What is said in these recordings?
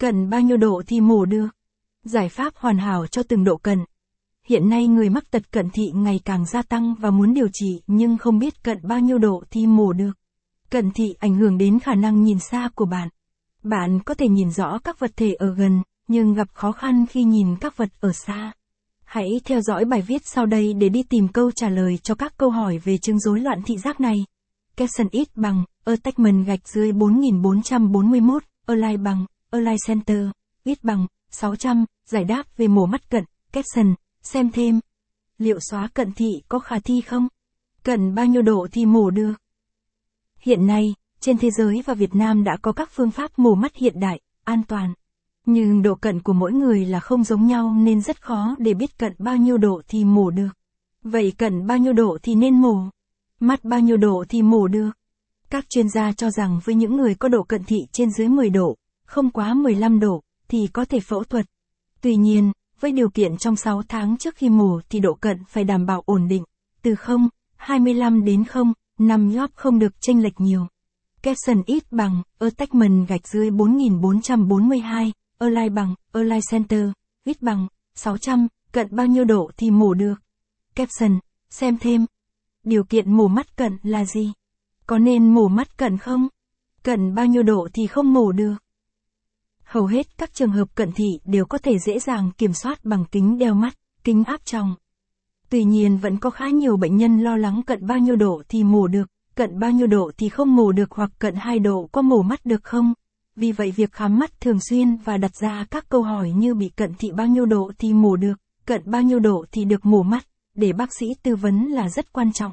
Cận bao nhiêu độ thì mổ được? Giải pháp hoàn hảo cho từng độ cần Hiện nay người mắc tật cận thị ngày càng gia tăng và muốn điều trị nhưng không biết cận bao nhiêu độ thì mổ được. Cận thị ảnh hưởng đến khả năng nhìn xa của bạn. Bạn có thể nhìn rõ các vật thể ở gần, nhưng gặp khó khăn khi nhìn các vật ở xa. Hãy theo dõi bài viết sau đây để đi tìm câu trả lời cho các câu hỏi về chứng rối loạn thị giác này. Capson ít bằng, attachment gạch dưới 4441, align bằng, align center, ít bằng, 600, giải đáp về mổ mắt cận, caption, xem thêm. Liệu xóa cận thị có khả thi không? Cận bao nhiêu độ thì mổ được? Hiện nay, trên thế giới và Việt Nam đã có các phương pháp mổ mắt hiện đại, an toàn. Nhưng độ cận của mỗi người là không giống nhau nên rất khó để biết cận bao nhiêu độ thì mổ được. Vậy cận bao nhiêu độ thì nên mổ? Mắt bao nhiêu độ thì mổ được? Các chuyên gia cho rằng với những người có độ cận thị trên dưới 10 độ, không quá 15 độ, thì có thể phẫu thuật. Tuy nhiên, với điều kiện trong 6 tháng trước khi mổ thì độ cận phải đảm bảo ổn định, từ 0, 25 đến 0, 5 nhóp không được chênh lệch nhiều. Capson ít bằng, attachment gạch dưới 4442, align bằng, align center, ít bằng, 600, cận bao nhiêu độ thì mổ được. Capson, xem thêm. Điều kiện mổ mắt cận là gì? Có nên mổ mắt cận không? Cận bao nhiêu độ thì không mổ được. Hầu hết các trường hợp cận thị đều có thể dễ dàng kiểm soát bằng kính đeo mắt, kính áp tròng. Tuy nhiên vẫn có khá nhiều bệnh nhân lo lắng cận bao nhiêu độ thì mổ được, cận bao nhiêu độ thì không mổ được hoặc cận 2 độ có mổ mắt được không? Vì vậy việc khám mắt thường xuyên và đặt ra các câu hỏi như bị cận thị bao nhiêu độ thì mổ được, cận bao nhiêu độ thì được mổ mắt, để bác sĩ tư vấn là rất quan trọng.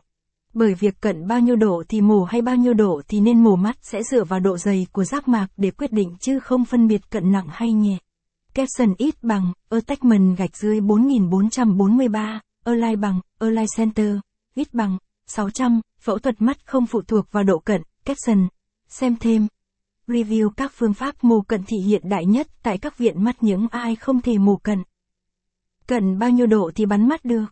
Bởi việc cận bao nhiêu độ thì mù hay bao nhiêu độ thì nên mù mắt sẽ dựa vào độ dày của giác mạc để quyết định chứ không phân biệt cận nặng hay nhẹ. Capson ít bằng, attachment gạch dưới 4443, align bằng, align center, ít bằng, 600, phẫu thuật mắt không phụ thuộc vào độ cận, caption. Xem thêm. Review các phương pháp mù cận thị hiện đại nhất tại các viện mắt những ai không thể mù cận. Cận bao nhiêu độ thì bắn mắt được?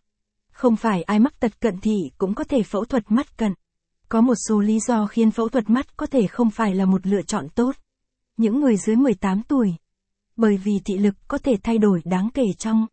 Không phải ai mắc tật cận thị cũng có thể phẫu thuật mắt cận. Có một số lý do khiến phẫu thuật mắt có thể không phải là một lựa chọn tốt. Những người dưới 18 tuổi. Bởi vì thị lực có thể thay đổi đáng kể trong